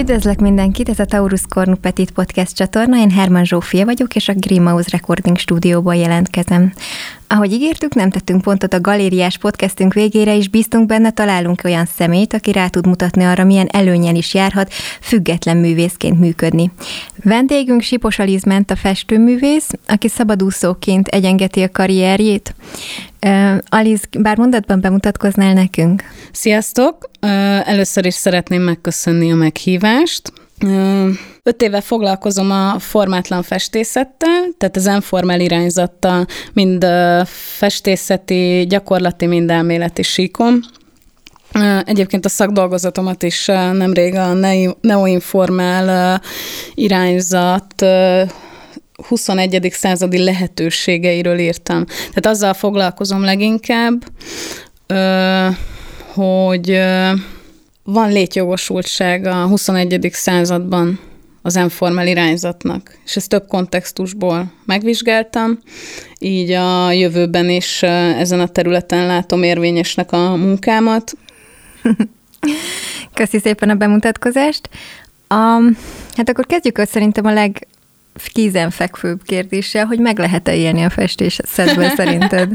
Üdvözlök mindenkit, ez a Taurus Cornu Petit Podcast csatorna, én Herman Zsófia vagyok, és a Grimaus Recording stúdióból jelentkezem. Ahogy ígértük, nem tettünk pontot a galériás podcastünk végére, és bíztunk benne, találunk olyan szemét, aki rá tud mutatni arra, milyen előnyen is járhat független művészként működni. Vendégünk Sipos Aliz ment a festőművész, aki szabadúszóként egyengeti a karrierjét. Uh, Aliz, bár mondatban bemutatkoznál nekünk? Sziasztok! Először is szeretném megköszönni a meghívást. Öt éve foglalkozom a formátlan festészettel, tehát az enformel irányzattal mind festészeti, gyakorlati, mind elméleti síkon. Egyébként a szakdolgozatomat is nemrég a neoinformál irányzat 21. századi lehetőségeiről írtam. Tehát azzal foglalkozom leginkább, hogy van létjogosultság a 21. században az enformel irányzatnak, és ezt több kontextusból megvizsgáltam, így a jövőben is ezen a területen látom érvényesnek a munkámat. Köszi szépen a bemutatkozást. Um, hát akkor kezdjük ott szerintem a leg kézenfekvőbb kérdéssel, hogy meg lehet-e élni a festészetből szerinted?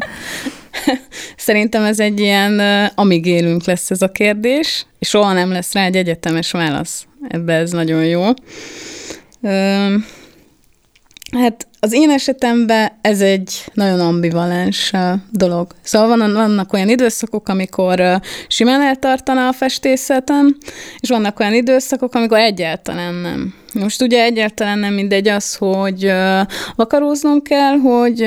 Szerintem ez egy ilyen, amíg élünk lesz ez a kérdés, és soha nem lesz rá egy egyetemes válasz. Ebbe ez nagyon jó. Hát az én esetemben ez egy nagyon ambivalens dolog. Szóval van, vannak olyan időszakok, amikor simán eltartana a festészetem, és vannak olyan időszakok, amikor egyáltalán nem. Most ugye egyáltalán nem mindegy az, hogy vakaróznom kell, hogy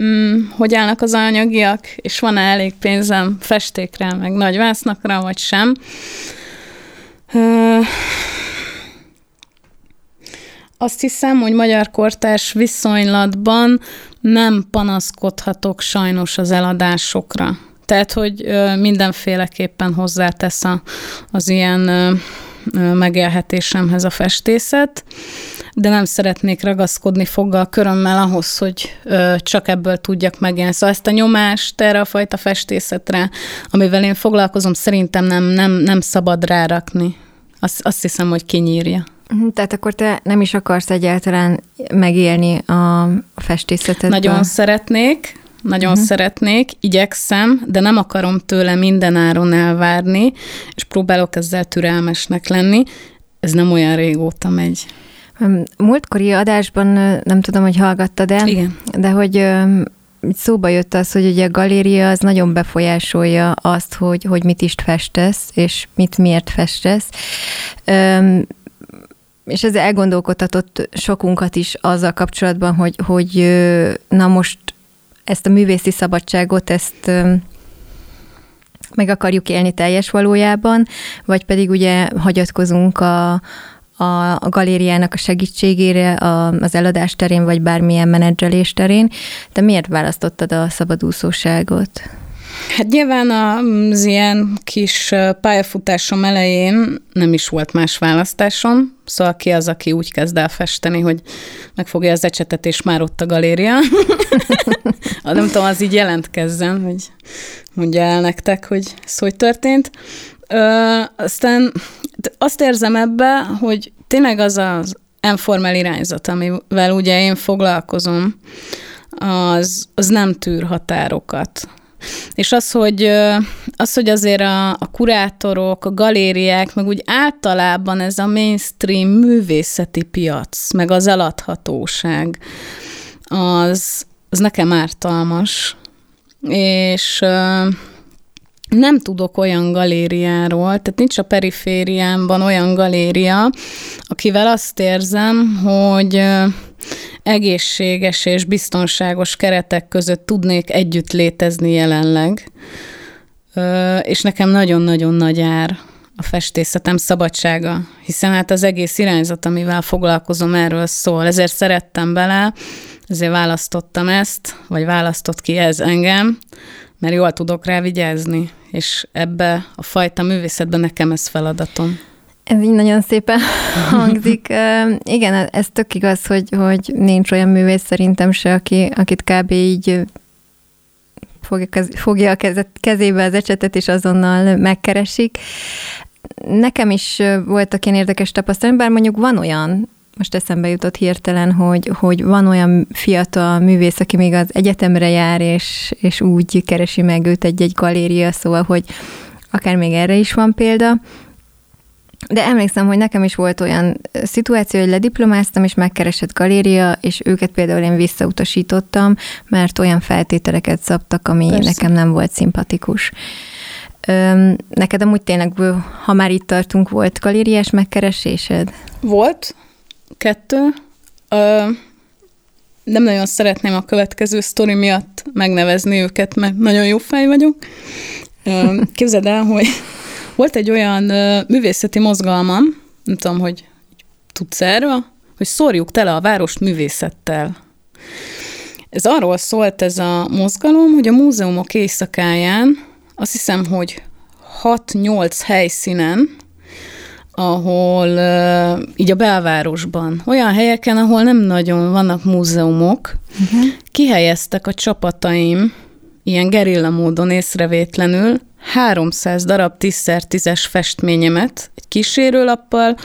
mm, hogy állnak az anyagiak, és van-e elég pénzem festékre, meg nagy vásznakra, vagy sem. Azt hiszem, hogy magyar kortárs viszonylatban nem panaszkodhatok sajnos az eladásokra. Tehát, hogy mindenféleképpen hozzátesz a, az ilyen megélhetésemhez a festészet, de nem szeretnék ragaszkodni foggal körömmel ahhoz, hogy csak ebből tudjak megélni. Szóval ezt a nyomást erre a fajta festészetre, amivel én foglalkozom, szerintem nem, nem, nem szabad rárakni. Azt, azt hiszem, hogy kinyírja. Mhm, tehát akkor te nem is akarsz egyáltalán megélni a festészetet? Nagyon szeretnék, nagyon uh-huh. szeretnék, igyekszem, de nem akarom tőle minden áron elvárni, és próbálok ezzel türelmesnek lenni. Ez nem olyan régóta megy. Múltkori adásban nem tudom, hogy hallgattad el, Igen. de hogy szóba jött az, hogy ugye a galéria az nagyon befolyásolja azt, hogy, hogy mit is festesz, és mit miért festesz és ez elgondolkodhatott sokunkat is azzal kapcsolatban, hogy, hogy na most ezt a művészi szabadságot, ezt meg akarjuk élni teljes valójában, vagy pedig ugye hagyatkozunk a, a, a galériának a segítségére a, az eladás terén, vagy bármilyen menedzselés terén. De miért választottad a szabadúszóságot? Hát nyilván az ilyen kis pályafutásom elején nem is volt más választásom, szóval ki az, aki úgy kezd el festeni, hogy megfogja az ecsetet, és már ott a galéria. nem tudom, az így jelentkezzen, hogy mondja el nektek, hogy ez hogy történt. Ö, aztán azt érzem ebbe, hogy tényleg az az enformel irányzat, amivel ugye én foglalkozom, az, az nem tűr határokat. És az, hogy, az, hogy azért a, a kurátorok, a galériák, meg úgy általában ez a mainstream művészeti piac, meg az eladhatóság, az, az nekem ártalmas. És nem tudok olyan galériáról, tehát nincs a perifériámban olyan galéria, akivel azt érzem, hogy egészséges és biztonságos keretek között tudnék együtt létezni jelenleg. És nekem nagyon-nagyon nagy ár a festészetem szabadsága, hiszen hát az egész irányzat, amivel foglalkozom, erről szól. Ezért szerettem bele, ezért választottam ezt, vagy választott ki ez engem, mert jól tudok rá vigyázni, és ebbe a fajta művészetben nekem ez feladatom. Ez így nagyon szépen hangzik. Igen, ez tök igaz, hogy, hogy nincs olyan művész szerintem se, aki, akit kb. így fogja, a kezébe az ecsetet, és azonnal megkeresik. nekem is voltak ilyen érdekes tapasztalatok, bár mondjuk van olyan, most eszembe jutott hirtelen, hogy, hogy van olyan fiatal művész, aki még az egyetemre jár, és, és úgy keresi meg őt egy-egy galéria, szóval, hogy akár még erre is van példa. De emlékszem, hogy nekem is volt olyan szituáció, hogy lediplomáztam, és megkeresett galéria, és őket például én visszautasítottam, mert olyan feltételeket szabtak, ami Persze. nekem nem volt szimpatikus. Neked amúgy tényleg, ha már itt tartunk, volt galériás megkeresésed? Volt, kettő. Ö, nem nagyon szeretném a következő sztori miatt megnevezni őket, mert nagyon jó fej vagyok. Ö, képzeld el, hogy volt egy olyan ö, művészeti mozgalmam, nem tudom, hogy tudsz erről, hogy szórjuk tele a várost művészettel. Ez arról szólt ez a mozgalom, hogy a múzeumok éjszakáján azt hiszem, hogy 6-8 helyszínen ahol így a belvárosban, olyan helyeken, ahol nem nagyon vannak múzeumok, uh-huh. kihelyeztek a csapataim ilyen gerilla módon észrevétlenül 300 darab 10x10-es festményemet egy kísérőlappal,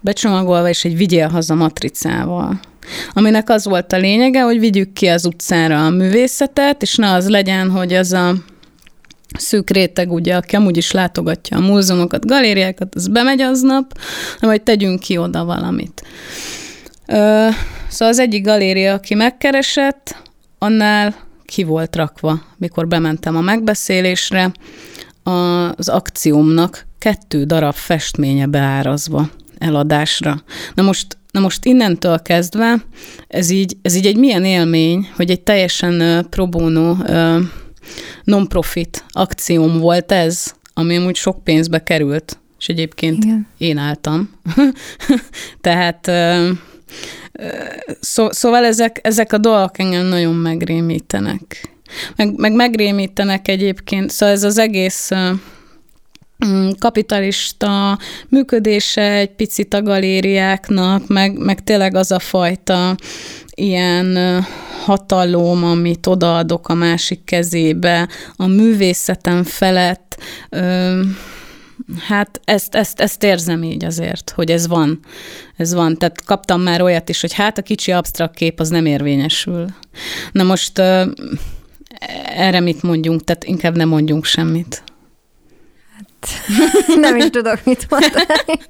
becsomagolva, és egy vigyél haza matricával. Aminek az volt a lényege, hogy vigyük ki az utcára a művészetet, és ne az legyen, hogy az a szűk réteg, ugye, aki amúgy is látogatja a múzeumokat, galériákat, az bemegy aznap, vagy tegyünk ki oda valamit. Ö, szóval az egyik galéria, aki megkeresett, annál ki volt rakva, mikor bementem a megbeszélésre, az akciómnak kettő darab festménye beárazva eladásra. Na most, na most innentől kezdve ez így, ez így egy milyen élmény, hogy egy teljesen pro bono non-profit akcióm volt ez, ami amúgy sok pénzbe került, és egyébként Igen. én álltam. Tehát szó, szóval ezek, ezek a dolgok engem nagyon megrémítenek. Meg, meg megrémítenek egyébként, szóval ez az egész mm, kapitalista működése egy picit a galériáknak, meg, meg tényleg az a fajta ilyen hatalom, amit odaadok a másik kezébe, a művészetem felett, Hát ezt, ezt, ezt érzem így azért, hogy ez van. Ez van. Tehát kaptam már olyat is, hogy hát a kicsi absztrakt kép az nem érvényesül. Na most erre mit mondjunk? Tehát inkább nem mondjunk semmit. Hát, nem is tudok mit mondani.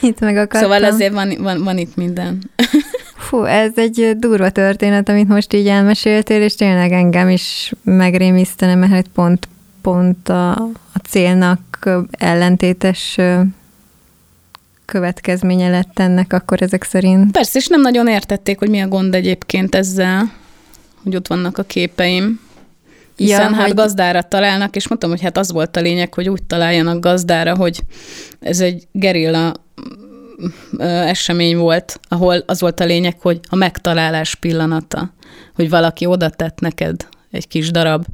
Itt meg akartam. Szóval azért van, van, van itt minden. Fú, ez egy durva történet, amit most így elmeséltél, és tényleg engem is megrémisztene, mert hát pont, pont a, a célnak ellentétes következménye lett ennek akkor ezek szerint. Persze, és nem nagyon értették, hogy mi a gond egyébként ezzel, hogy ott vannak a képeim. Hiszen ja, hát hogy... gazdára találnak, és mondtam, hogy hát az volt a lényeg, hogy úgy találjanak gazdára, hogy ez egy gerilla esemény volt, ahol az volt a lényeg, hogy a megtalálás pillanata, hogy valaki oda tett neked egy kis darab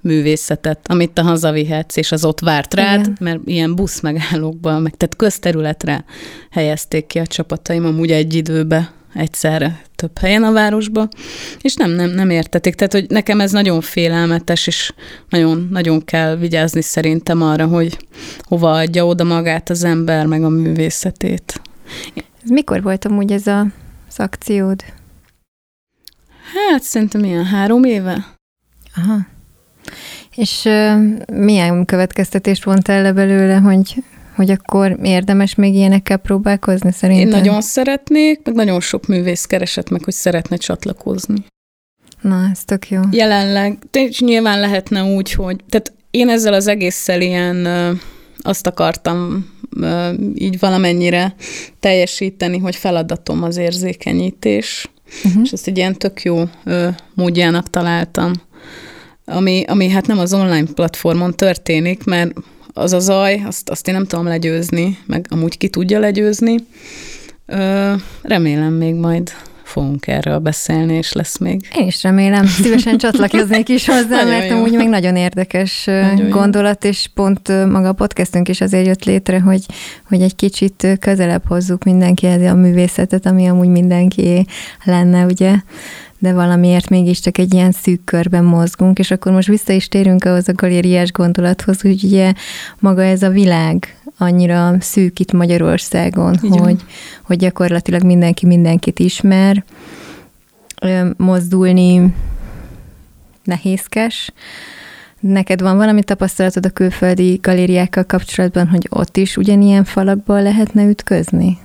művészetet, amit te hazavihetsz, és az ott várt rád, Igen. mert ilyen busz megállókban, meg tehát közterületre helyezték ki a csapataim amúgy egy időbe, egyszerre több helyen a városba, és nem, nem, nem értetik. Tehát, hogy nekem ez nagyon félelmetes, és nagyon, nagyon kell vigyázni szerintem arra, hogy hova adja oda magát az ember, meg a művészetét. Ez mikor volt amúgy ez a, az akciód? Hát szerintem ilyen három éve. Aha. És uh, milyen következtetést vontál le belőle, hogy, hogy akkor érdemes még ilyenekkel próbálkozni szerintem? Én nagyon szeretnék, meg nagyon sok művész keresett meg, hogy szeretne csatlakozni. Na, ez tök jó. Jelenleg, és nyilván lehetne úgy, hogy, tehát én ezzel az egésszel ilyen azt akartam így valamennyire teljesíteni, hogy feladatom az érzékenyítés, uh-huh. és ezt egy ilyen tök jó módjának találtam, ami, ami hát nem az online platformon történik, mert az a zaj, azt, azt én nem tudom legyőzni, meg amúgy ki tudja legyőzni. remélem még majd fogunk erről beszélni, és lesz még. Én is remélem, szívesen csatlakoznék is hozzá, mert jó. amúgy még nagyon érdekes nagyon gondolat, jó. és pont maga a podcastünk is azért jött létre, hogy, hogy egy kicsit közelebb hozzuk mindenkihez a művészetet, ami amúgy mindenki lenne, ugye de valamiért mégiscsak egy ilyen szűk körben mozgunk, és akkor most vissza is térünk ahhoz a galériás gondolathoz, hogy ugye maga ez a világ, annyira szűk itt Magyarországon, Így van. hogy, hogy gyakorlatilag mindenki mindenkit ismer, mozdulni nehézkes. Neked van valami tapasztalatod a külföldi galériákkal kapcsolatban, hogy ott is ugyanilyen falakból lehetne ütközni?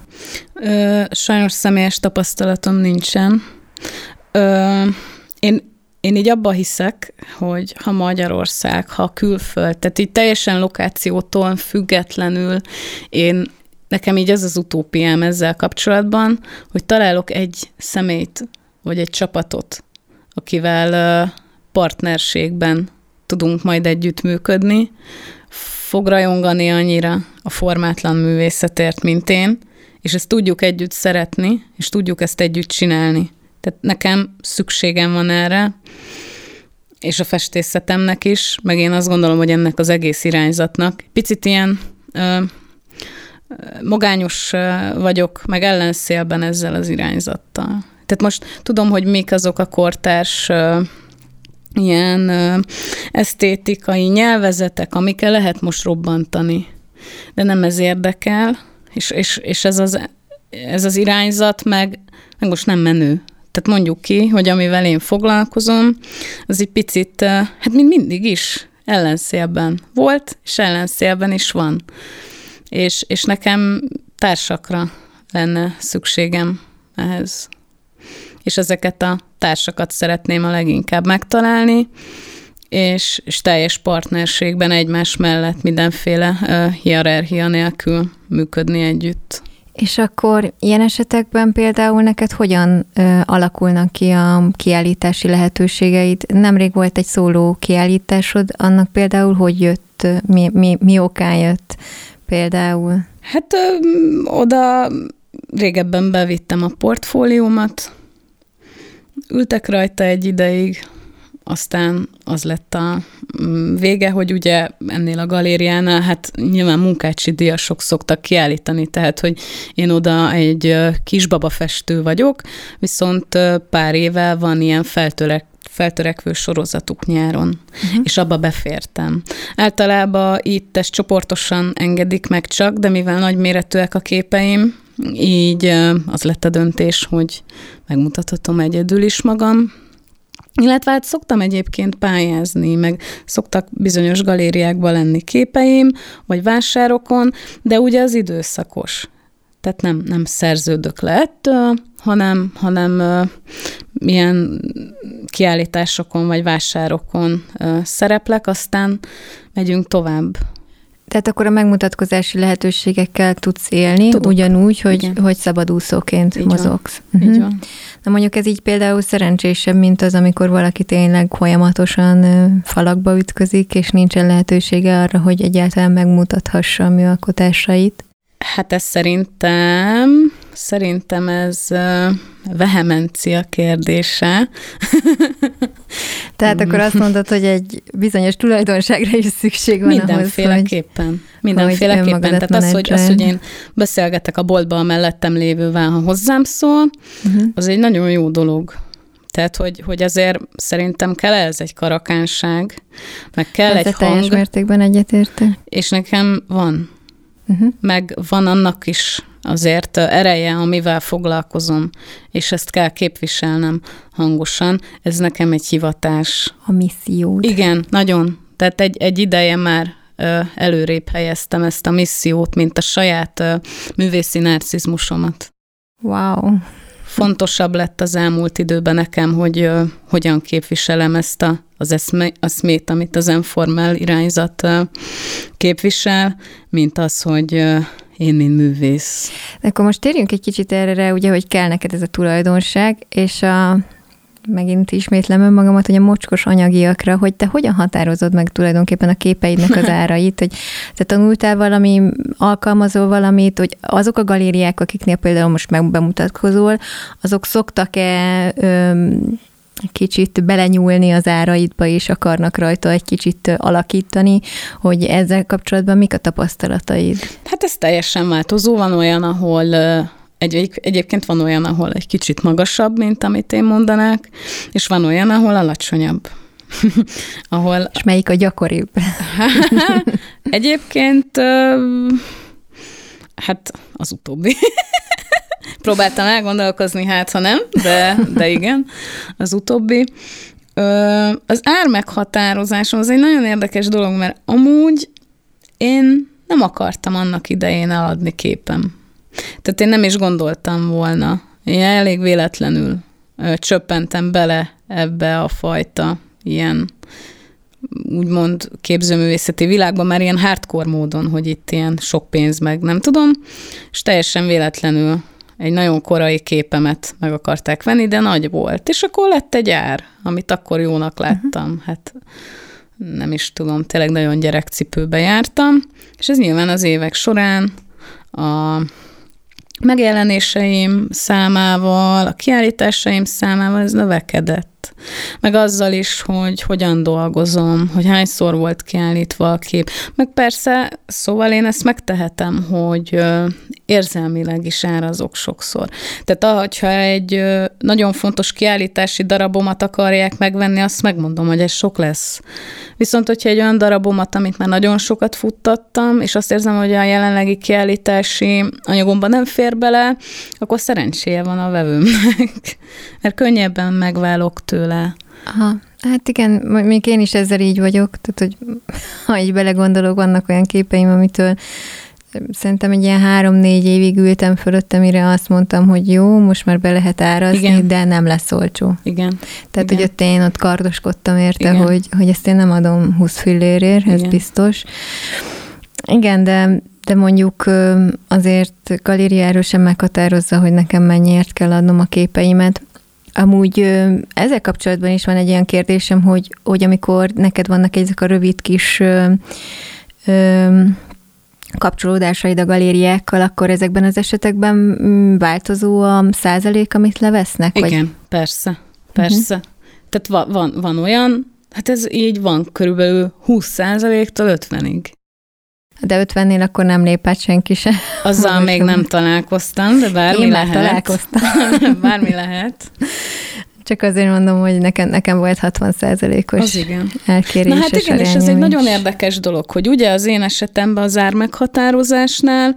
Ö, sajnos személyes tapasztalatom nincsen. Ö, én, én így abba hiszek, hogy ha Magyarország, ha külföld, tehát így teljesen lokációtól függetlenül én nekem így ez az utópiám ezzel kapcsolatban, hogy találok egy személyt, vagy egy csapatot, akivel partnerségben tudunk majd együttműködni, fog rajongani annyira a formátlan művészetért, mint én, és ezt tudjuk együtt szeretni, és tudjuk ezt együtt csinálni. Tehát nekem szükségem van erre, és a festészetemnek is, meg én azt gondolom, hogy ennek az egész irányzatnak. Picit ilyen ö, magányos vagyok, meg ellenszélben ezzel az irányzattal. Tehát most tudom, hogy mik azok a kortárs ö, ilyen ö, esztétikai nyelvezetek, amikkel lehet most robbantani. De nem ez érdekel, és, és, és ez, az, ez az irányzat meg, meg most nem menő. Tehát mondjuk ki, hogy amivel én foglalkozom, az egy picit, ö, hát mint mindig is, ellenszélben volt, és ellenszélben is van. És, és nekem társakra lenne szükségem ehhez és ezeket a társakat szeretném a leginkább megtalálni, és, és teljes partnerségben egymás mellett mindenféle uh, hierarchia nélkül működni együtt. És akkor ilyen esetekben például neked hogyan ö, alakulnak ki a kiállítási lehetőségeid? Nemrég volt egy szóló kiállításod, annak például hogy jött, mi, mi, mi okán jött például? Hát ö, oda régebben bevittem a portfóliómat, ültek rajta egy ideig, aztán az lett a mm, vége, hogy ugye ennél a galériánál, hát nyilván munkácsi díjasok szoktak kiállítani, tehát, hogy én oda egy kisbaba festő vagyok, viszont pár éve van ilyen feltörek, feltörekvő sorozatuk nyáron, uh-huh. és abba befértem. Általában itt ezt csoportosan engedik meg csak, de mivel nagyméretűek a képeim, így az lett a döntés, hogy megmutathatom egyedül is magam, illetve hát szoktam egyébként pályázni, meg szoktak bizonyos galériákban lenni képeim, vagy vásárokon, de ugye az időszakos. Tehát nem, nem szerződök le ettől, hanem, hanem milyen kiállításokon vagy vásárokon szereplek, aztán megyünk tovább. Tehát akkor a megmutatkozási lehetőségekkel tudsz élni, Tudok. ugyanúgy, hogy, Igen. hogy szabadúszóként Így van. mozogsz. Így Mhm. van. Na mondjuk ez így például szerencsésebb, mint az, amikor valaki tényleg folyamatosan falakba ütközik, és nincsen lehetősége arra, hogy egyáltalán megmutathassa a műalkotásait. Hát ez szerintem, szerintem ez vehemencia kérdése. Tehát akkor azt mondod, hogy egy bizonyos tulajdonságra is szükség van ahhoz, hogy... Mindenféleképpen. Mindenféleképpen. önmagadat Tehát az hogy, az, hogy én beszélgetek a boltban a mellettem lévővel, ha hozzám szól, Uh-huh. az egy nagyon jó dolog. Tehát, hogy, hogy azért szerintem kell ez egy karakánság, meg kell Ezzel egy teljes hang, mértékben egyetértek. és nekem van. Uh-huh. Meg van annak is azért ereje, amivel foglalkozom, és ezt kell képviselnem hangosan. Ez nekem egy hivatás. A missziód. Igen, nagyon. Tehát egy, egy ideje már előrébb helyeztem ezt a missziót, mint a saját művészi narcizmusomat. Wow. Fontosabb lett az elmúlt időben nekem, hogy hogyan képviselem ezt a, az eszme, eszmét, amit az informál irányzat képvisel, mint az, hogy én, mint művész. Akkor most térjünk egy kicsit erre, ugye, hogy kell neked ez a tulajdonság, és a, megint ismétlem önmagamat, hogy a mocskos anyagiakra, hogy te hogyan határozod meg tulajdonképpen a képeidnek az árait, hogy te tanultál valami, alkalmazol valamit, hogy azok a galériák, akiknél például most meg bemutatkozol, azok szoktak-e öm, kicsit belenyúlni az áraidba, és akarnak rajta egy kicsit alakítani, hogy ezzel kapcsolatban mik a tapasztalataid? Hát ez teljesen változó. Van olyan, ahol egy, egy, egyébként van olyan, ahol egy kicsit magasabb, mint amit én mondanák, és van olyan, ahol alacsonyabb. ahol És melyik a gyakoribb? egyébként Hát az utóbbi. Próbáltam elgondolkozni, hát ha nem, de, de igen, az utóbbi. Az ár meghatározáson az egy nagyon érdekes dolog, mert amúgy én nem akartam annak idején eladni képem. Tehát én nem is gondoltam volna. Én elég véletlenül csöppentem bele ebbe a fajta ilyen úgymond képzőművészeti világban már ilyen hardcore módon, hogy itt ilyen sok pénz meg nem tudom, és teljesen véletlenül egy nagyon korai képemet meg akarták venni, de nagy volt. És akkor lett egy ár, amit akkor jónak mhm. láttam. Uh-huh. Hát nem is tudom, tényleg nagyon gyerekcipőbe jártam, és ez nyilván az évek során a megjelenéseim számával, a kiállításaim számával ez növekedett. Meg azzal is, hogy hogyan dolgozom, hogy hányszor volt kiállítva a kép. Meg persze, szóval én ezt megtehetem, hogy érzelmileg is árazok sokszor. Tehát ha egy nagyon fontos kiállítási darabomat akarják megvenni, azt megmondom, hogy ez sok lesz. Viszont, hogyha egy olyan darabomat, amit már nagyon sokat futtattam, és azt érzem, hogy a jelenlegi kiállítási anyagomban nem fér bele, akkor szerencséje van a vevőmnek, mert könnyebben megválok tőle. Aha. Hát igen, még én is ezzel így vagyok, tehát hogy ha így belegondolok, vannak olyan képeim, amitől szerintem egy ilyen három-négy évig ültem fölötte, mire azt mondtam, hogy jó, most már be lehet árazni, Igen. de nem lesz olcsó. Igen. Tehát, Igen. hogy ott én ott kardoskodtam érte, hogy, hogy ezt én nem adom 20 fillérért, ez Igen. biztos. Igen, de, de mondjuk azért galéria erősen meghatározza, hogy nekem mennyiért kell adnom a képeimet. Amúgy ezzel kapcsolatban is van egy olyan kérdésem, hogy, hogy amikor neked vannak ezek a rövid kis ö, ö, kapcsolódásaid a galériákkal, akkor ezekben az esetekben mm, változó a százalék, amit levesznek? Igen, vagy? persze, persze. Uh-huh. Tehát van, van, van olyan, hát ez így van, körülbelül 20 százaléktól 50-ig. De 50-nél akkor nem lépett senki se. Azzal még nem találkoztam, de bármi Én lehet. találkoztam. bármi lehet. Csak azért mondom, hogy nekem, nekem volt 60 százalékos az igen. elkéréses Na hát igen, és ez egy nagyon érdekes dolog, hogy ugye az én esetemben az ár meghatározásnál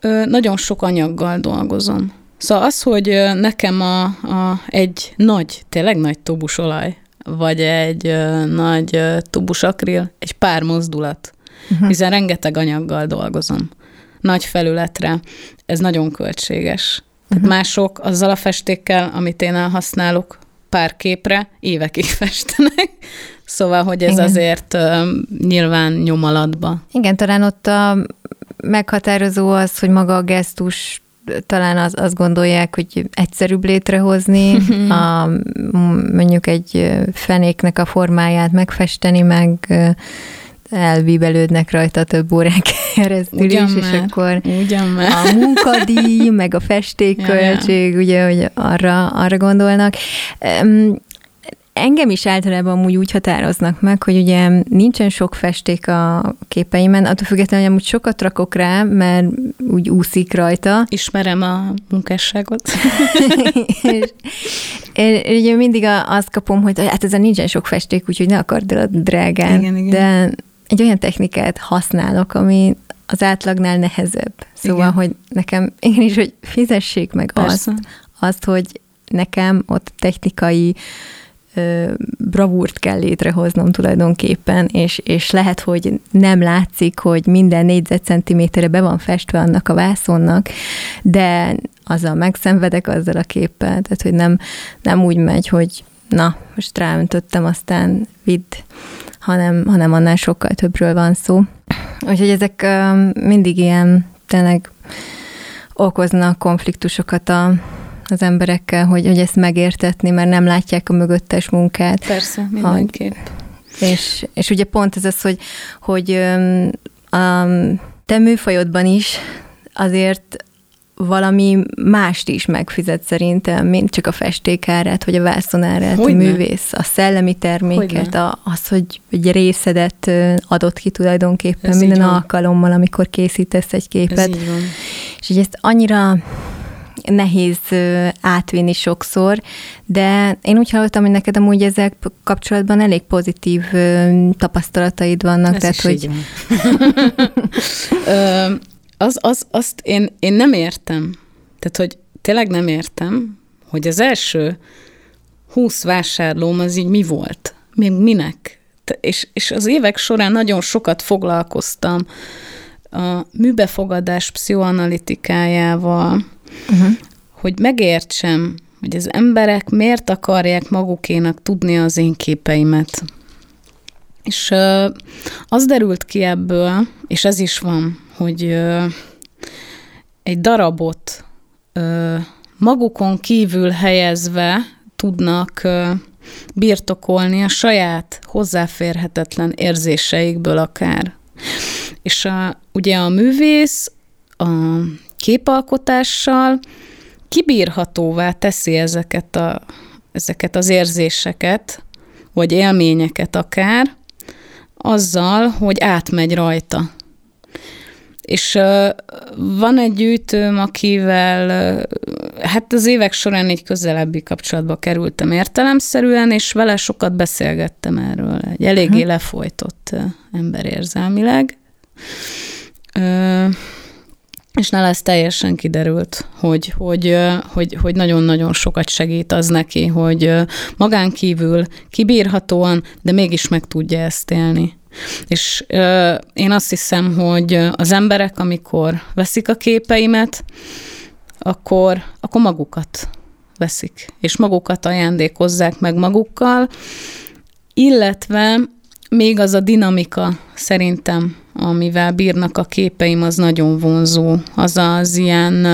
ö, nagyon sok anyaggal dolgozom. Szóval az, hogy nekem a, a, egy nagy, tényleg nagy tubusolaj, vagy egy nagy tubusakril, egy pár mozdulat, uh-huh. hiszen rengeteg anyaggal dolgozom. Nagy felületre. Ez nagyon költséges. Tehát uh-huh. mások azzal a festékkel, amit én elhasználok pár képre, évekig festenek. Szóval, hogy ez Igen. azért uh, nyilván nyomalatba. Igen, talán ott a meghatározó az, hogy maga a gesztus talán az, azt gondolják, hogy egyszerűbb létrehozni, a, mondjuk egy fenéknek a formáját megfesteni, meg elbíbelődnek rajta több órán keresztül ugyan is, már, és akkor ugyan a munkadíj, meg a festékköltség, ja, ja. ugye, hogy arra, arra gondolnak. Engem is általában amúgy úgy határoznak meg, hogy ugye nincsen sok festék a képeimen, attól függetlenül, hogy amúgy sokat rakok rá, mert úgy úszik rajta. Ismerem a munkásságot. és én ugye mindig azt kapom, hogy hát ezen nincsen sok festék, úgyhogy ne akard el a drágán. Igen, igen. De egy olyan technikát használok, ami az átlagnál nehezebb. Szóval, Igen. hogy nekem is, hogy fizessék meg azt, azt, hogy nekem ott technikai ö, bravúrt kell létrehoznom tulajdonképpen, és, és lehet, hogy nem látszik, hogy minden négyzetcentiméterre be van festve annak a vászonnak, de azzal megszenvedek azzal a képpel, tehát hogy nem, nem úgy megy, hogy na, most ráöntöttem, aztán vidd hanem, hanem annál sokkal többről van szó. Úgyhogy ezek mindig ilyen tényleg okoznak konfliktusokat a, az emberekkel, hogy, hogy ezt megértetni, mert nem látják a mögöttes munkát. Persze, mindenképp. És, és ugye pont ez az, hogy, hogy a te műfajodban is azért valami mást is megfizet szerintem, mint csak a festékárát, vagy a vászonárát, a művész, a szellemi terméket, a, az, hogy egy részedet adott ki tulajdonképpen Ez minden alkalommal, amikor készítesz egy képet. És így ezt annyira nehéz átvinni sokszor, de én úgy hallottam, hogy neked amúgy ezek kapcsolatban elég pozitív tapasztalataid vannak. Ez tehát, hogy... az, az, azt én, én nem értem. Tehát, hogy tényleg nem értem, hogy az első húsz vásárlóm az így mi volt? Még minek? És, és az évek során nagyon sokat foglalkoztam a műbefogadás pszichoanalitikájával, uh-huh. hogy megértsem, hogy az emberek miért akarják magukénak tudni az én képeimet. És az derült ki ebből, és ez is van, hogy egy darabot magukon kívül helyezve tudnak birtokolni a saját hozzáférhetetlen érzéseikből akár. És a, ugye a művész a képalkotással kibírhatóvá teszi ezeket, a, ezeket az érzéseket, vagy élményeket akár, azzal, hogy átmegy rajta. És van egy gyűjtőm, akivel hát az évek során egy közelebbi kapcsolatba kerültem értelemszerűen, és vele sokat beszélgettem erről. Egy eléggé lefolytott ember érzelmileg. És nála ez teljesen kiderült, hogy, hogy, hogy, hogy nagyon-nagyon sokat segít az neki, hogy magán kívül kibírhatóan, de mégis meg tudja ezt élni. És ö, én azt hiszem, hogy az emberek, amikor veszik a képeimet, akkor, akkor magukat veszik, és magukat ajándékozzák meg magukkal, illetve még az a dinamika szerintem, amivel bírnak a képeim, az nagyon vonzó. Az az ilyen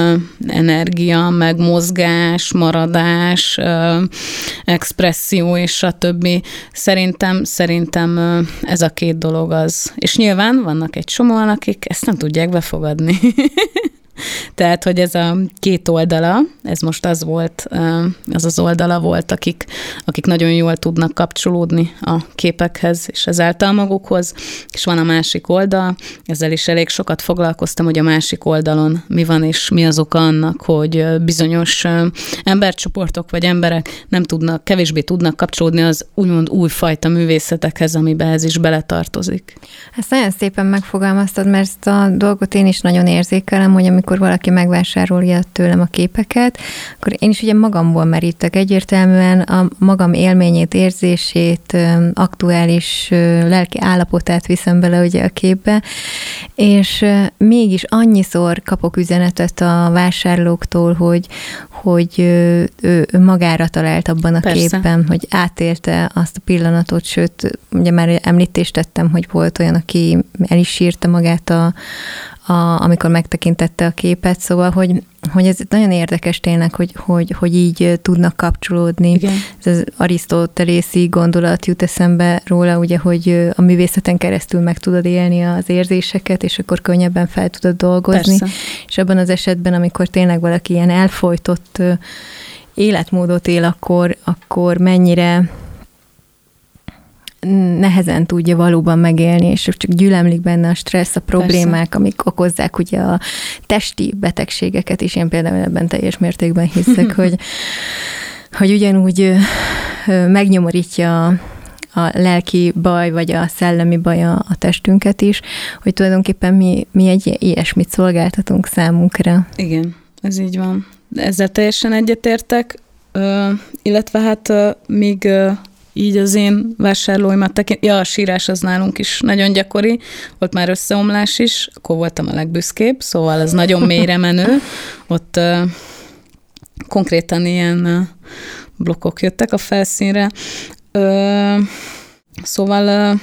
energia, meg mozgás, maradás, expresszió és a többi. Szerintem, szerintem ez a két dolog az. És nyilván vannak egy csomóan, akik ezt nem tudják befogadni. Tehát, hogy ez a két oldala, ez most az volt, az az oldala volt, akik, akik nagyon jól tudnak kapcsolódni a képekhez és ezáltal magukhoz, és van a másik oldal, ezzel is elég sokat foglalkoztam, hogy a másik oldalon mi van, és mi az oka annak, hogy bizonyos embercsoportok vagy emberek nem tudnak, kevésbé tudnak kapcsolódni az úgymond újfajta művészetekhez, amiben ez is beletartozik. Ezt nagyon szépen megfogalmaztad, mert ezt a dolgot én is nagyon érzékelem, hogy amikor amikor valaki megvásárolja tőlem a képeket, akkor én is ugye magamból merítek. Egyértelműen a magam élményét, érzését, aktuális lelki állapotát viszem bele ugye a képbe, és mégis annyiszor kapok üzenetet a vásárlóktól, hogy, hogy ő, ő magára talált abban a Persze. képben, hogy átélte azt a pillanatot, sőt, ugye már említést tettem, hogy volt olyan, aki el is sírta magát a, a, amikor megtekintette a képet, szóval, hogy, hogy ez nagyon érdekes tényleg, hogy, hogy, hogy így tudnak kapcsolódni. Igen. Ez az arisztotelészi gondolat jut eszembe róla, ugye, hogy a művészeten keresztül meg tudod élni az érzéseket, és akkor könnyebben fel tudod dolgozni. Persze. És abban az esetben, amikor tényleg valaki ilyen elfolytott életmódot él, akkor, akkor mennyire nehezen tudja valóban megélni, és csak gyülemlik benne a stressz, a problémák, Persze. amik okozzák ugye a testi betegségeket is. Én például ebben teljes mértékben hiszek, hogy, hogy ugyanúgy megnyomorítja a lelki baj, vagy a szellemi baj a, a testünket is, hogy tulajdonképpen mi, mi egy ilyesmit szolgáltatunk számunkra. Igen, ez így van. Ezzel teljesen egyetértek, illetve hát még így az én vásárlóimat tekint. Ja, a sírás az nálunk is nagyon gyakori, volt már összeomlás is, akkor voltam a legbüszkébb, szóval ez nagyon mélyre menő. Ott uh, konkrétan ilyen uh, blokkok jöttek a felszínre. Uh, szóval uh,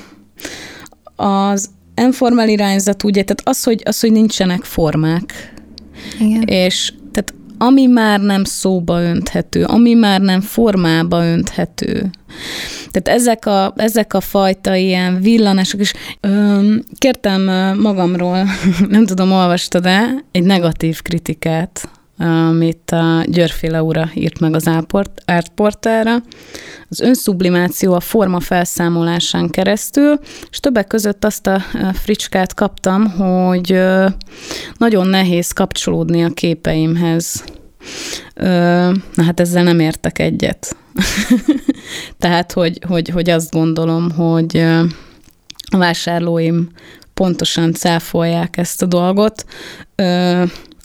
az enformál irányzat ugye, tehát az, hogy, az, hogy nincsenek formák, Igen. és tehát ami már nem szóba önthető, ami már nem formába önthető. Tehát ezek a, ezek a fajta ilyen villanások. Öm, kértem magamról, nem tudom, olvastad-e, egy negatív kritikát amit a Györféle ura írt meg az Artportára. Az önszublimáció a forma felszámolásán keresztül, és többek között azt a fricskát kaptam, hogy nagyon nehéz kapcsolódni a képeimhez. Na hát ezzel nem értek egyet. Tehát, hogy, hogy, hogy azt gondolom, hogy a vásárlóim pontosan cáfolják ezt a dolgot.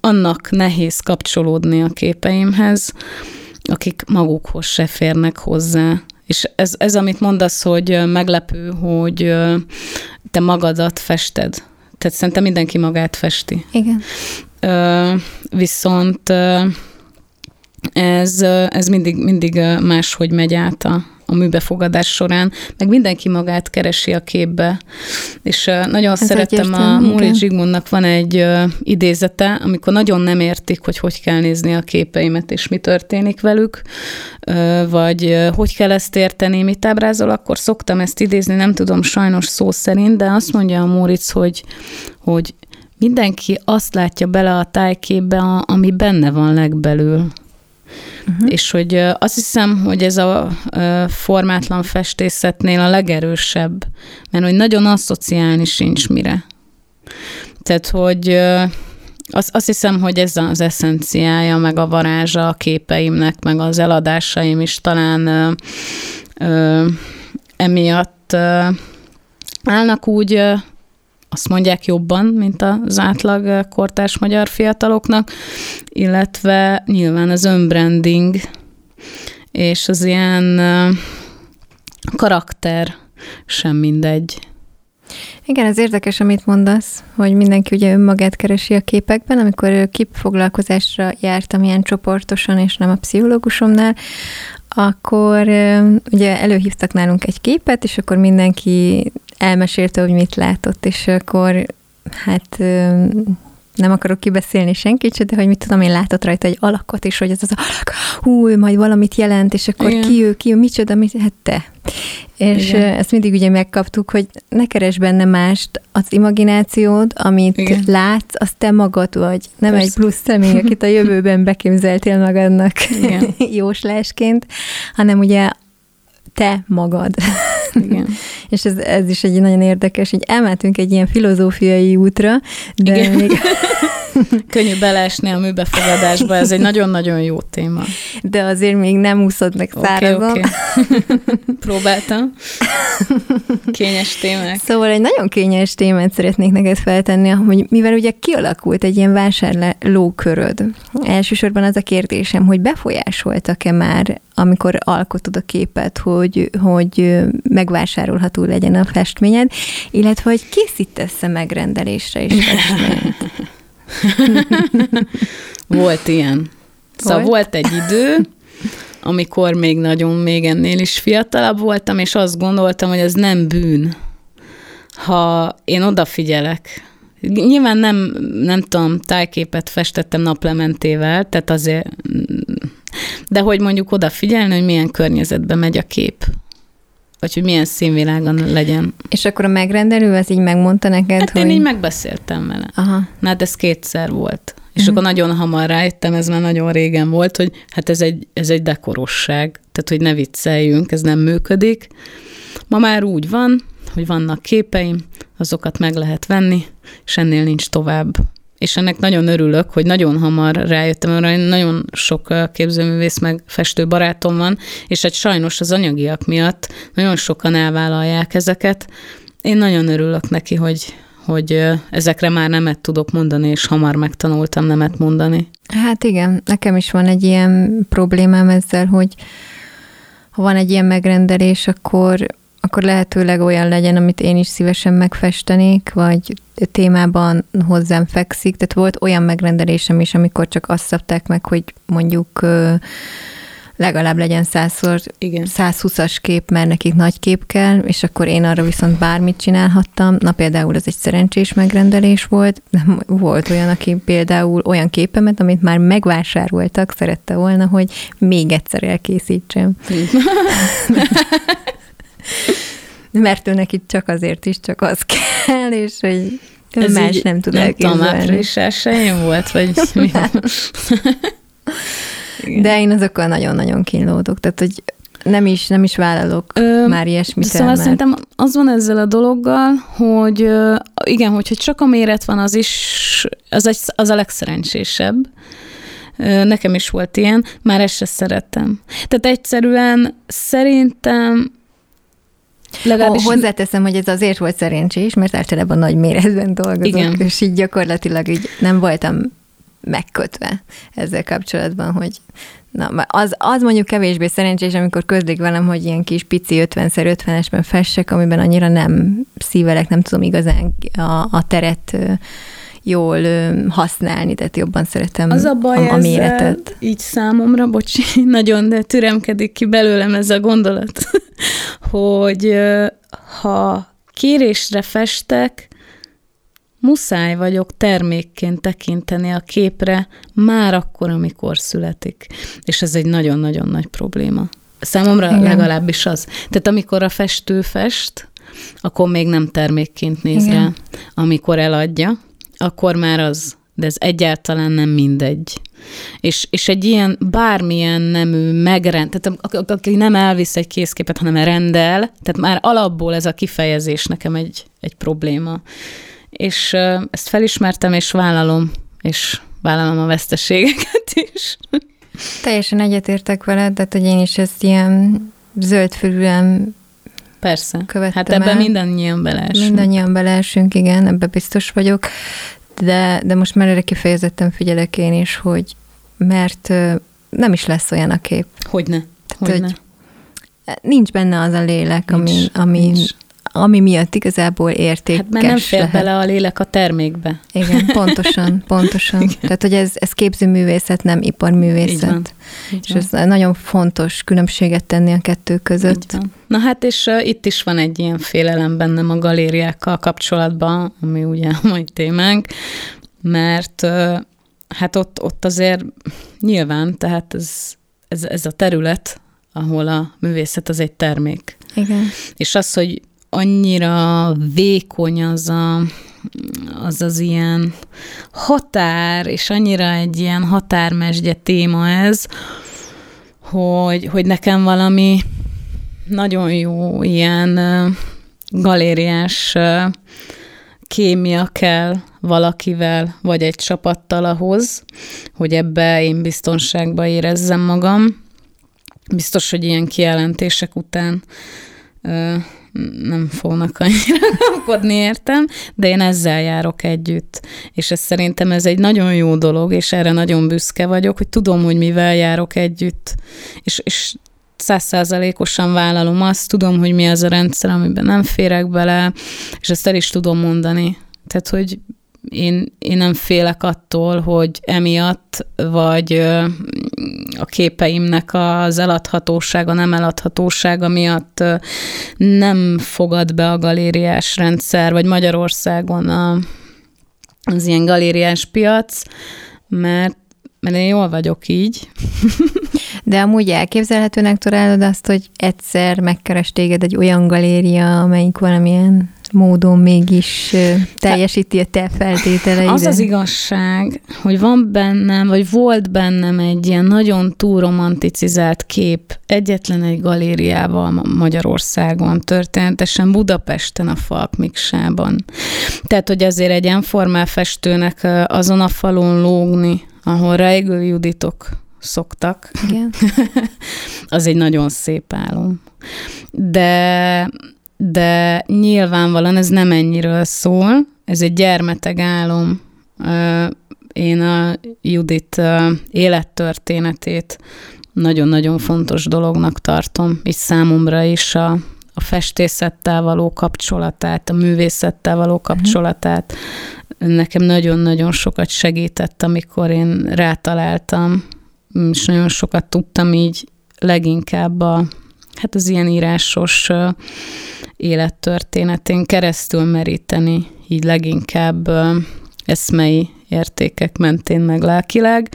Annak nehéz kapcsolódni a képeimhez, akik magukhoz se férnek hozzá. És ez, ez amit mondasz, hogy meglepő, hogy te magadat fested. Tehát szerintem mindenki magát festi. Igen. Ö, viszont ez, ez mindig, mindig máshogy megy át a, a műbefogadás során, meg mindenki magát keresi a képbe. És nagyon Ez szerettem a Múri Zsigmondnak van egy idézete, amikor nagyon nem értik, hogy hogy kell nézni a képeimet, és mi történik velük, vagy hogy kell ezt érteni, mit ábrázol, akkor szoktam ezt idézni, nem tudom sajnos szó szerint, de azt mondja a Móric, hogy, hogy mindenki azt látja bele a tájképbe, ami benne van legbelül. Uh-huh. És hogy azt hiszem, hogy ez a formátlan festészetnél a legerősebb, mert hogy nagyon asszociálni sincs mire. Tehát, hogy azt, azt hiszem, hogy ez az eszenciája, meg a varázsa a képeimnek, meg az eladásaim is talán ö, ö, emiatt ö, állnak úgy azt mondják jobban, mint az átlag kortárs magyar fiataloknak, illetve nyilván az önbranding és az ilyen karakter sem mindegy. Igen, ez érdekes, amit mondasz, hogy mindenki ugye önmagát keresi a képekben. Amikor képfoglalkozásra jártam ilyen csoportosan, és nem a pszichológusomnál, akkor ugye előhívtak nálunk egy képet, és akkor mindenki elmesélte, hogy mit látott, és akkor hát nem akarok kibeszélni senkit, de hogy mit tudom, én látott rajta egy alakot, és hogy ez az alak, hú, majd valamit jelent, és akkor Igen. ki ő, ki ő, micsoda, mit, hát te. És Igen. ezt mindig ugye megkaptuk, hogy ne keres benne mást, az imaginációd, amit Igen. látsz, az te magad vagy. Nem Persze. egy plusz személy, akit a jövőben beképzeltél magadnak Igen. jóslásként, hanem ugye te magad. Igen. és ez, ez is egy nagyon érdekes, hogy elmentünk egy ilyen filozófiai útra, de Igen. még... Könnyű beleesni a műbefogadásba, ez egy nagyon-nagyon jó téma. De azért még nem úszod meg szárazon. Okay, okay. Próbáltam. Kényes témák. Szóval egy nagyon kényes témát szeretnék neked feltenni, hogy mivel ugye kialakult egy ilyen vásárlóköröd. Elsősorban az a kérdésem, hogy befolyásoltak-e már, amikor alkotod a képet, hogy, hogy megvásárolható legyen a festményed, illetve hogy készítesz-e megrendelésre is festményt? volt ilyen. Szóval volt? volt egy idő, amikor még nagyon, még ennél is fiatalabb voltam, és azt gondoltam, hogy ez nem bűn, ha én odafigyelek. Nyilván nem, nem tudom, tájképet festettem naplementével, tehát azért, de hogy mondjuk odafigyelni, hogy milyen környezetbe megy a kép vagy hogy milyen színvilágon legyen. És akkor a megrendelő az így megmondta neked, hát hogy... én így megbeszéltem vele. Aha. Na hát ez kétszer volt. És uh-huh. akkor nagyon hamar rájöttem, ez már nagyon régen volt, hogy hát ez egy, ez egy dekorosság, tehát hogy ne vicceljünk, ez nem működik. Ma már úgy van, hogy vannak képeim, azokat meg lehet venni, és ennél nincs tovább és ennek nagyon örülök, hogy nagyon hamar rájöttem, mert nagyon sok képzőművész meg festő barátom van, és hát sajnos az anyagiak miatt nagyon sokan elvállalják ezeket. Én nagyon örülök neki, hogy, hogy ezekre már nemet tudok mondani, és hamar megtanultam nemet mondani. Hát igen, nekem is van egy ilyen problémám ezzel, hogy ha van egy ilyen megrendelés, akkor akkor lehetőleg olyan legyen, amit én is szívesen megfestenék, vagy témában hozzám fekszik. Tehát volt olyan megrendelésem is, amikor csak azt szabták meg, hogy mondjuk legalább legyen 100 120-as kép, mert nekik nagy kép kell, és akkor én arra viszont bármit csinálhattam. Na például ez egy szerencsés megrendelés volt. Volt olyan, aki például olyan képemet, amit már megvásároltak, szerette volna, hogy még egyszer elkészítsem. mert ő neki csak azért is csak az kell, és hogy Ez más nem tud nem elképzelni. Nem volt, vagy mi? De én azokkal nagyon-nagyon kínlódok, tehát hogy nem is, nem is vállalok Ö, már ilyesmit. Szóval el, szerintem az van ezzel a dologgal, hogy igen, hogyha csak a méret van, az is az, egy, az a legszerencsésebb. Nekem is volt ilyen, már ezt se szerettem. Tehát egyszerűen szerintem Legalábbis... Hozzáteszem, hogy ez azért volt szerencsés, mert általában nagy méretben dolgozok, Igen. és így gyakorlatilag így nem voltam megkötve ezzel kapcsolatban, hogy na, az, az mondjuk kevésbé szerencsés, amikor közlik velem, hogy ilyen kis pici 50x50-esben fessek, amiben annyira nem szívelek, nem tudom igazán a, a teret jól használni, tehát jobban szeretem az a, baj a, a méretet. így számomra, bocsi, nagyon de türemkedik ki belőlem ez a gondolat, hogy ha kérésre festek, muszáj vagyok termékként tekinteni a képre már akkor, amikor születik. És ez egy nagyon-nagyon nagy probléma. Számomra Igen. legalábbis az. Tehát amikor a festő fest, akkor még nem termékként néz Igen. rá. Amikor eladja, akkor már az, de ez egyáltalán nem mindegy. És, és egy ilyen bármilyen nemű megrend, tehát aki nem elvisz egy készképet, hanem rendel, tehát már alapból ez a kifejezés nekem egy, egy probléma. És ezt felismertem, és vállalom, és vállalom a veszteségeket is. Teljesen egyetértek veled, de hogy én is ezt ilyen zöldfülűen Persze. Követtem hát ebben el. mindannyian beleesünk. Mindannyian beleesünk, igen, ebbe biztos vagyok. De, de most már erre kifejezetten figyelek én is, hogy mert nem is lesz olyan a kép. Hogyne. Tehát, Hogyne. Hogy nincs benne az a lélek, nincs, ami, ami nincs ami miatt igazából értékes Hát mert nem fér lehet. bele a lélek a termékbe. Igen, pontosan, pontosan. Igen. Tehát, hogy ez, ez képzőművészet, nem iparművészet. Így van. Így és van. ez nagyon fontos különbséget tenni a kettő között. Na hát, és uh, itt is van egy ilyen félelem bennem a galériákkal kapcsolatban, ami ugye a mai témánk, mert uh, hát ott, ott azért nyilván, tehát ez, ez, ez a terület, ahol a művészet az egy termék. Igen. És az, hogy annyira vékony az a, az az ilyen határ, és annyira egy ilyen határmesdje téma ez, hogy, hogy nekem valami nagyon jó ilyen galériás kémia kell valakivel, vagy egy csapattal ahhoz, hogy ebbe én biztonságba érezzem magam. Biztos, hogy ilyen kijelentések után nem fognak annyira kapkodni értem, de én ezzel járok együtt. És ez szerintem ez egy nagyon jó dolog, és erre nagyon büszke vagyok, hogy tudom, hogy mivel járok együtt. És, és százszázalékosan vállalom azt, tudom, hogy mi az a rendszer, amiben nem férek bele, és ezt el is tudom mondani. Tehát, hogy én, én nem félek attól, hogy emiatt, vagy a képeimnek az eladhatósága, nem eladhatósága miatt nem fogad be a galériás rendszer, vagy Magyarországon a, az ilyen galériás piac, mert, mert én jól vagyok így. De amúgy elképzelhetőnek találod azt, hogy egyszer megkeres téged egy olyan galéria, amelyik valamilyen módon mégis teljesíti a te feltételeidet. Az az igazság, hogy van bennem, vagy volt bennem egy ilyen nagyon túl romanticizált kép egyetlen egy galériával Magyarországon, történetesen Budapesten a Falkmiksában. Tehát, hogy azért egy enformál festőnek azon a falon lógni, ahol Reigl Juditok szoktak. Igen. az egy nagyon szép álom. De de nyilvánvalóan ez nem ennyiről szól, ez egy gyermeteg álom. Én a Judit élettörténetét nagyon-nagyon fontos dolognak tartom, és számomra is a, a festészettel való kapcsolatát, a művészettel való kapcsolatát nekem nagyon-nagyon sokat segített, amikor én rátaláltam, és nagyon sokat tudtam így leginkább a, hát az ilyen írásos élettörténetén keresztül meríteni, így leginkább eszmei értékek mentén meg lelkileg.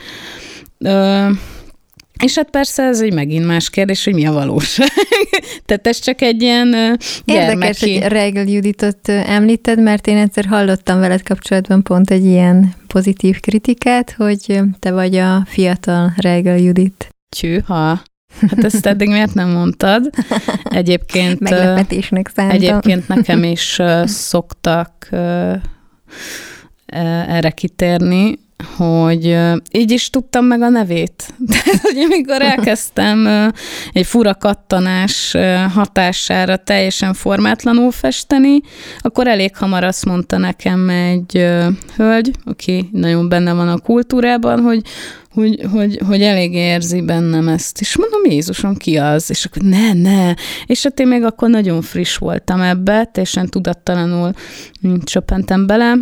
És hát persze ez egy megint más kérdés, hogy mi a valóság. Tehát ez csak egy ilyen gyermeki... Érdekes, hogy Reigl Juditot említed, mert én egyszer hallottam veled kapcsolatban pont egy ilyen pozitív kritikát, hogy te vagy a fiatal Reigl Judit. Csűha. Hát ezt eddig miért nem mondtad? Egyébként... Meglepetésnek szántam. Egyébként nekem is szoktak erre kitérni. hogy így is tudtam meg a nevét. Tehát, hogy amikor elkezdtem egy fura kattanás hatására teljesen formátlanul festeni, akkor elég hamar azt mondta nekem egy hölgy, aki nagyon benne van a kultúrában, hogy hogy, hogy, hogy elég érzi bennem ezt. És mondom, Jézusom, ki az? És akkor ne, ne. És hát én még akkor nagyon friss voltam ebbe, teljesen tudattalanul csöppentem bele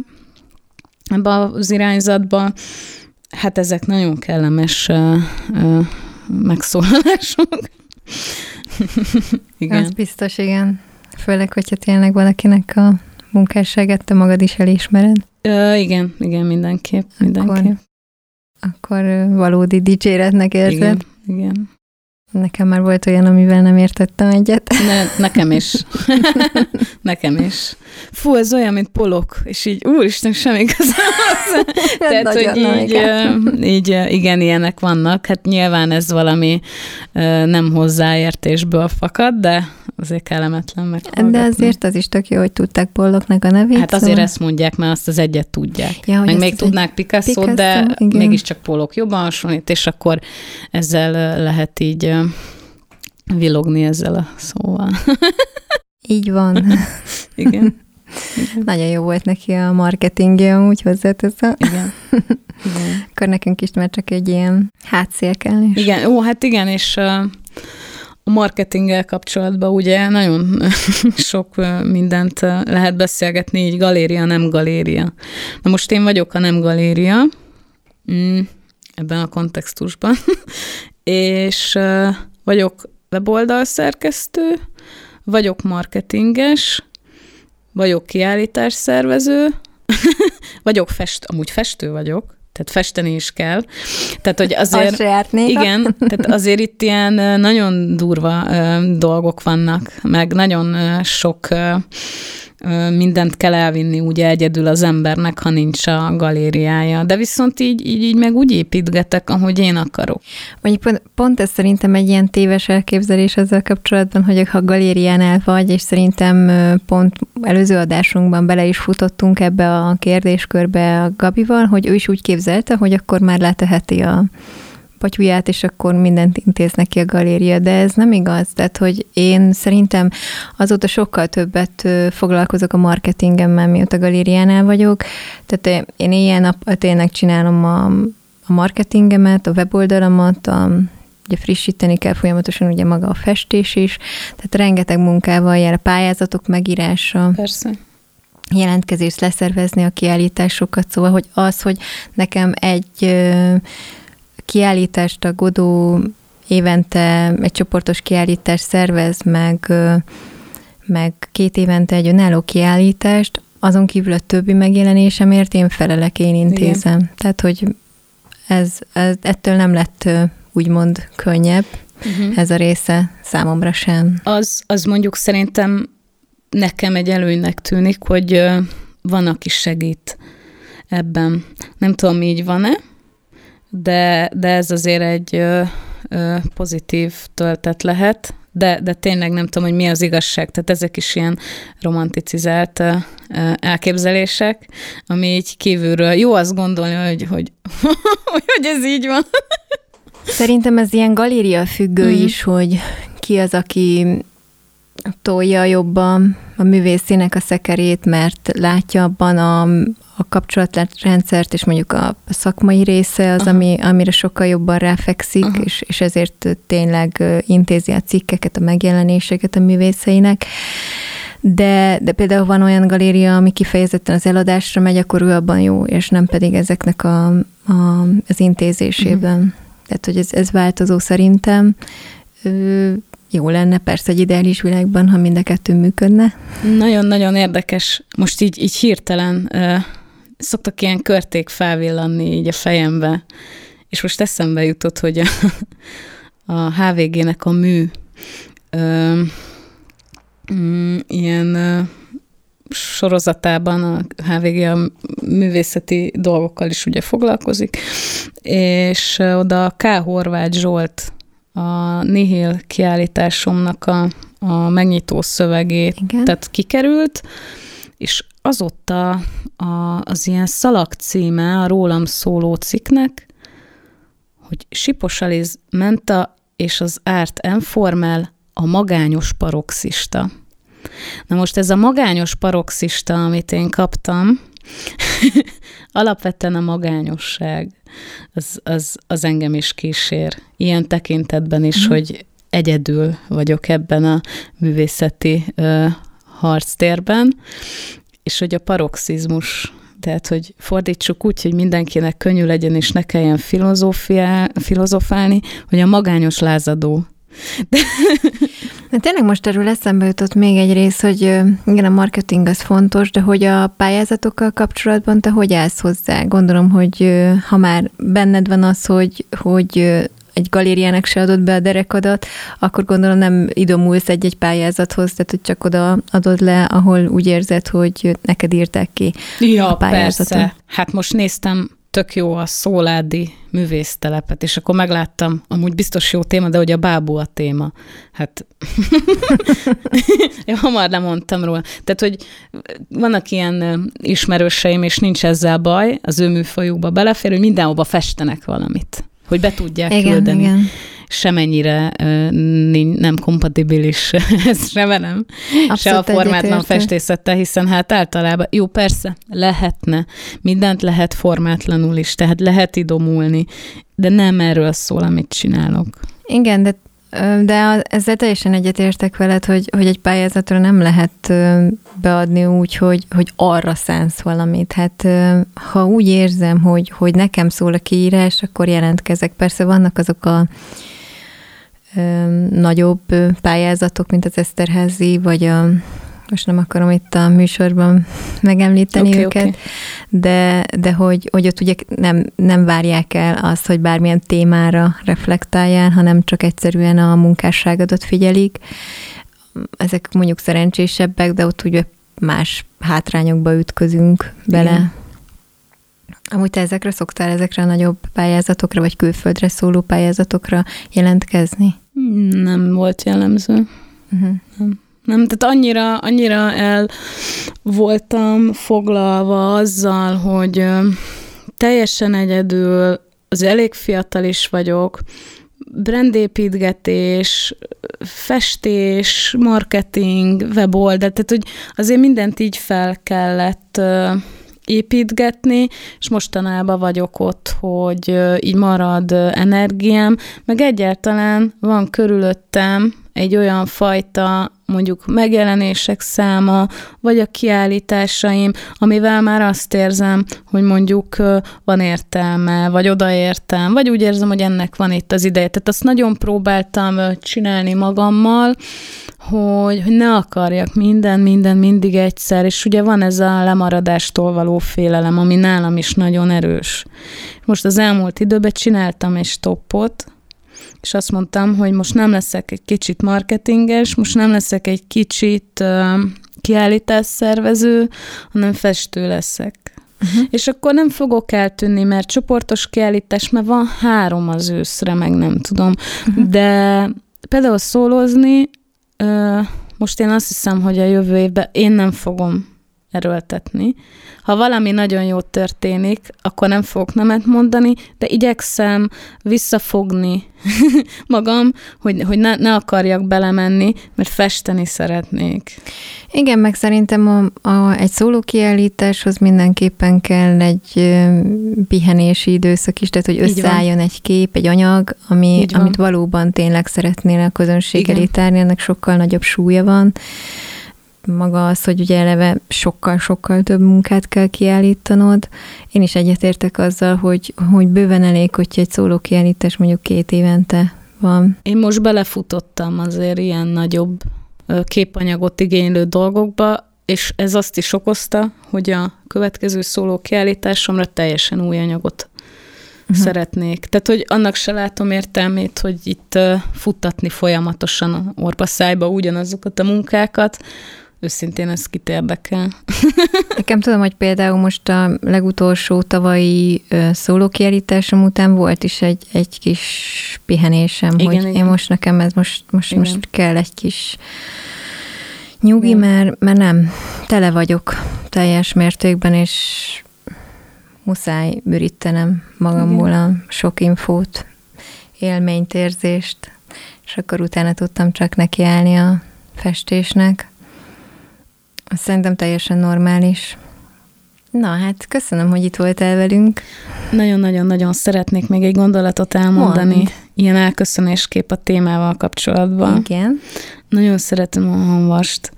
ebbe az irányzatba. Hát ezek nagyon kellemes uh, uh, megszólalások. igen. Az biztos, igen. Főleg, hogyha tényleg valakinek a munkásságát te magad is elismered. Uh, igen, igen, mindenképp, mindenképp. Akkor akkor valódi dicséretnek érzed. Igen, igen. Nekem már volt olyan, amivel nem értettem egyet. Ne, nekem is. nekem is. Fú, ez olyan, mint polok, és így, úristen, semmi közöm Tehát, hogy így, így, igen, ilyenek vannak. Hát nyilván ez valami nem hozzáértésből fakad, de azért kellemetlen meg. De azért az is tök jó, hogy tudták Polloknak a nevét. Hát azért szóval... ezt mondják, mert azt az egyet tudják. Ja, meg még tudnák picasso Picasso, de igen. mégiscsak Pollok jobban hasonlít, és akkor ezzel lehet így vilogni ezzel a szóval. Így van. Igen. Igen. Nagyon jó volt neki a marketingje, amúgy hozzáteszem. Igen. igen. Akkor nekünk is már csak egy ilyen hátszél kell. És... Igen, ó, hát igen, és a marketinggel kapcsolatban ugye nagyon sok mindent lehet beszélgetni, így galéria, nem galéria. Na most én vagyok a nem galéria, mm, ebben a kontextusban, és vagyok weboldalszerkesztő, vagyok marketinges, vagyok kiállításszervező, vagyok fest, amúgy festő vagyok, tehát festeni is kell. Tehát, hogy azért... Igen, tehát azért itt ilyen nagyon durva dolgok vannak, meg nagyon sok mindent kell elvinni ugye egyedül az embernek, ha nincs a galériája. De viszont így, így, így meg úgy építgetek, ahogy én akarok. Mondjuk pont, pont ez szerintem egy ilyen téves elképzelés ezzel kapcsolatban, hogy ha galériánál vagy, és szerintem pont előző adásunkban bele is futottunk ebbe a kérdéskörbe a Gabival, hogy ő is úgy képzelte, hogy akkor már leteheti a patyuját, és akkor mindent intéz neki a galéria, de ez nem igaz. Tehát, hogy én szerintem azóta sokkal többet foglalkozok a marketingemmel, mióta a galériánál vagyok. Tehát én ilyen nap tényleg csinálom a, a marketingemet, a weboldalamat, a, ugye frissíteni kell folyamatosan ugye maga a festés is, tehát rengeteg munkával jár a pályázatok megírása. Persze jelentkezést leszervezni a kiállításokat, szóval, hogy az, hogy nekem egy kiállítást a Godó évente egy csoportos kiállítást szervez, meg, meg két évente egy önálló kiállítást, azon kívül a többi megjelenésemért én felelek, én intézem. Igen. Tehát, hogy ez, ez ettől nem lett úgymond könnyebb uh-huh. ez a része számomra sem. Az, az mondjuk szerintem nekem egy előnynek tűnik, hogy van, aki segít ebben. Nem tudom, így van-e, de, de ez azért egy ö, ö, pozitív töltet lehet, de, de tényleg nem tudom, hogy mi az igazság. Tehát ezek is ilyen romanticizált ö, elképzelések, ami így kívülről jó azt gondolni, hogy, hogy, hogy ez így van. Szerintem ez ilyen galéria függő mm. is, hogy ki az, aki tolja jobban a művészének a szekerét, mert látja abban a, a kapcsolatrendszert, és mondjuk a szakmai része az, ami, amire sokkal jobban ráfekszik, és, és ezért tényleg intézi a cikkeket, a megjelenéseket a művészeinek. De, de például van olyan galéria, ami kifejezetten az eladásra megy, akkor ő abban jó, és nem pedig ezeknek a, a, az intézésében. Uh-huh. Tehát, hogy ez, ez változó szerintem. Jó lenne persze egy ideális világban, ha mind a kettő működne. Nagyon-nagyon érdekes. Most így, így hirtelen szoktak ilyen körték felvillanni így a fejembe, és most eszembe jutott, hogy a, a HVG-nek a mű ö, mm, ilyen ö, sorozatában a HVG a művészeti dolgokkal is ugye foglalkozik, és oda K. Horváth Zsolt a Nihil kiállításomnak a, a megnyitó szövegét, Igen. tehát kikerült, és azóta a, az ilyen szalag címe a rólam szóló cikknek, hogy Sipos Aliz Menta és az Árt Enformel a magányos paroxista. Na most ez a magányos paroxista, amit én kaptam, alapvetően a magányosság, az, az, az engem is kísér. Ilyen tekintetben is, mm. hogy egyedül vagyok ebben a művészeti ö, harctérben, és hogy a paroxizmus, tehát, hogy fordítsuk úgy, hogy mindenkinek könnyű legyen, és ne kelljen filozofálni, hogy a magányos lázadó de... De tényleg most erről eszembe jutott még egy rész, hogy igen, a marketing az fontos, de hogy a pályázatokkal kapcsolatban te hogy állsz hozzá? Gondolom, hogy ha már benned van az, hogy, hogy egy galériának se adott be a derekadat, akkor gondolom nem idomulsz egy-egy pályázathoz, tehát hogy csak oda adod le, ahol úgy érzed, hogy neked írták ki ja, a pályázatot. Persze. Hát most néztem tök jó a szóládi művésztelepet, és akkor megláttam, amúgy biztos jó téma, de hogy a bábú a téma. Hát én hamar lemondtam róla. Tehát, hogy vannak ilyen ismerőseim, és nincs ezzel baj, az ő műfajukba belefér, hogy mindenhova festenek valamit, hogy be tudják igen, küldeni. Igen semennyire nem kompatibilis ez se velem, Abszolút se a formátlan festészettel, hiszen hát általában, jó persze, lehetne, mindent lehet formátlanul is, tehát lehet idomulni, de nem erről szól, amit csinálok. Igen, de de ezzel teljesen egyetértek veled, hogy, hogy egy pályázatra nem lehet beadni úgy, hogy, hogy arra szánsz valamit. Hát ha úgy érzem, hogy, hogy nekem szól a kiírás, akkor jelentkezek. Persze vannak azok a nagyobb pályázatok, mint az Eszterházi, vagy a most nem akarom itt a műsorban megemlíteni okay, őket, okay. de, de hogy, hogy ott ugye nem, nem várják el azt, hogy bármilyen témára reflektáljál, hanem csak egyszerűen a munkásságodat figyelik. Ezek mondjuk szerencsésebbek, de ott ugye más hátrányokba ütközünk bele. Igen. Amúgy te ezekre szoktál, ezekre a nagyobb pályázatokra, vagy külföldre szóló pályázatokra jelentkezni? Nem volt jellemző. Uh-huh. Nem. Nem, tehát annyira, annyira el voltam foglalva azzal, hogy teljesen egyedül, az elég fiatal is vagyok, brandépítgetés, festés, marketing, weboldal, tehát hogy azért mindent így fel kellett építgetni, és mostanában vagyok ott, hogy így marad energiám, meg egyáltalán van körülöttem egy olyan fajta mondjuk megjelenések száma, vagy a kiállításaim, amivel már azt érzem, hogy mondjuk van értelme, vagy odaértem, vagy úgy érzem, hogy ennek van itt az ideje. Tehát azt nagyon próbáltam csinálni magammal, hogy, hogy ne akarjak minden, minden mindig egyszer, és ugye van ez a lemaradástól való félelem, ami nálam is nagyon erős. Most az elmúlt időben csináltam egy stoppot, és azt mondtam, hogy most nem leszek egy kicsit marketinges, most nem leszek egy kicsit uh, kiállításszervező, hanem festő leszek. Uh-huh. És akkor nem fogok eltűnni, mert csoportos kiállítás, mert van három az őszre, meg nem tudom. Uh-huh. De például szólózni, most én azt hiszem, hogy a jövő évben én nem fogom erőltetni. Ha valami nagyon jó történik, akkor nem fogok nemet mondani, de igyekszem visszafogni magam, hogy, hogy ne, ne akarjak belemenni, mert festeni szeretnék. Igen, meg szerintem a, a, egy szóló kiállításhoz mindenképpen kell egy pihenési időszak is, tehát hogy összeálljon egy kép, egy anyag, ami, amit valóban tényleg szeretnél a közönség elé tárni, ennek sokkal nagyobb súlya van maga az, hogy ugye eleve sokkal-sokkal több munkát kell kiállítanod. Én is egyetértek azzal, hogy, hogy bőven elég, hogyha egy szóló kiállítás mondjuk két évente van. Én most belefutottam azért ilyen nagyobb képanyagot igénylő dolgokba, és ez azt is okozta, hogy a következő szóló kiállításomra teljesen új anyagot uh-huh. szeretnék. Tehát, hogy annak se látom értelmét, hogy itt futtatni folyamatosan orpaszájba ugyanazokat a munkákat, őszintén ez kit érdekel. Nekem tudom, hogy például most a legutolsó tavalyi szólókiállításom után volt is egy, egy kis pihenésem, igen, hogy igen. én most nekem ez most, most, most kell egy kis nyugi, mert, mert nem tele vagyok teljes mértékben, és muszáj ürítenem magamból a sok infót, élményt, érzést, és akkor utána tudtam csak nekiállni a festésnek. Szerintem teljesen normális. Na hát, köszönöm, hogy itt voltál velünk. Nagyon-nagyon-nagyon szeretnék még egy gondolatot elmondani. Mond. Ilyen elköszönéskép a témával kapcsolatban. Igen. Nagyon szeretem a hanvast,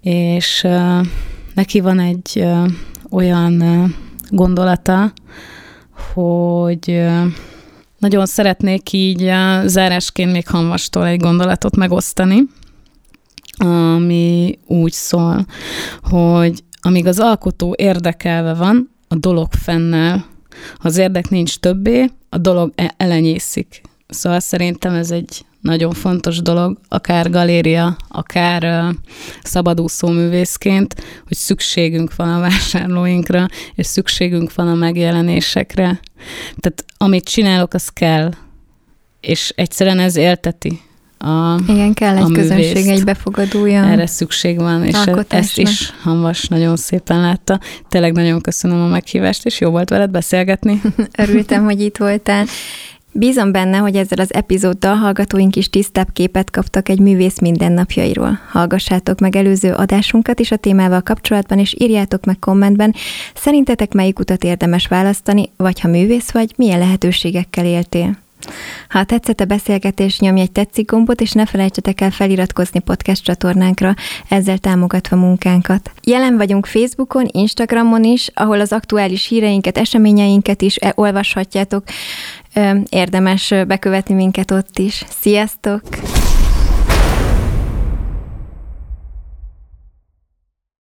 és uh, neki van egy uh, olyan uh, gondolata, hogy uh, nagyon szeretnék így uh, zárásként még hanvastól egy gondolatot megosztani, ami úgy szól, hogy amíg az alkotó érdekelve van, a dolog fennel. Ha az érdek nincs többé, a dolog e- elenyészik. Szóval szerintem ez egy nagyon fontos dolog, akár galéria, akár uh, szabadúszó művészként, hogy szükségünk van a vásárlóinkra, és szükségünk van a megjelenésekre. Tehát amit csinálok, az kell, és egyszerűen ez élteti a Igen, kell egy közönség, egy befogadója. Erre szükség van, és ezt is Hanvas nagyon szépen látta. Tényleg nagyon köszönöm a meghívást, és jó volt veled beszélgetni. Örültem, hogy itt voltál. Bízom benne, hogy ezzel az epizóddal hallgatóink is tisztább képet kaptak egy művész mindennapjairól. Hallgassátok meg előző adásunkat is a témával kapcsolatban, és írjátok meg kommentben, szerintetek melyik utat érdemes választani, vagy ha művész vagy, milyen lehetőségekkel éltél. Ha tetszett a beszélgetés, nyomj egy tetszik gombot, és ne felejtsetek el feliratkozni podcast csatornánkra, ezzel támogatva munkánkat. Jelen vagyunk Facebookon, Instagramon is, ahol az aktuális híreinket, eseményeinket is olvashatjátok. Érdemes bekövetni minket ott is. Sziasztok!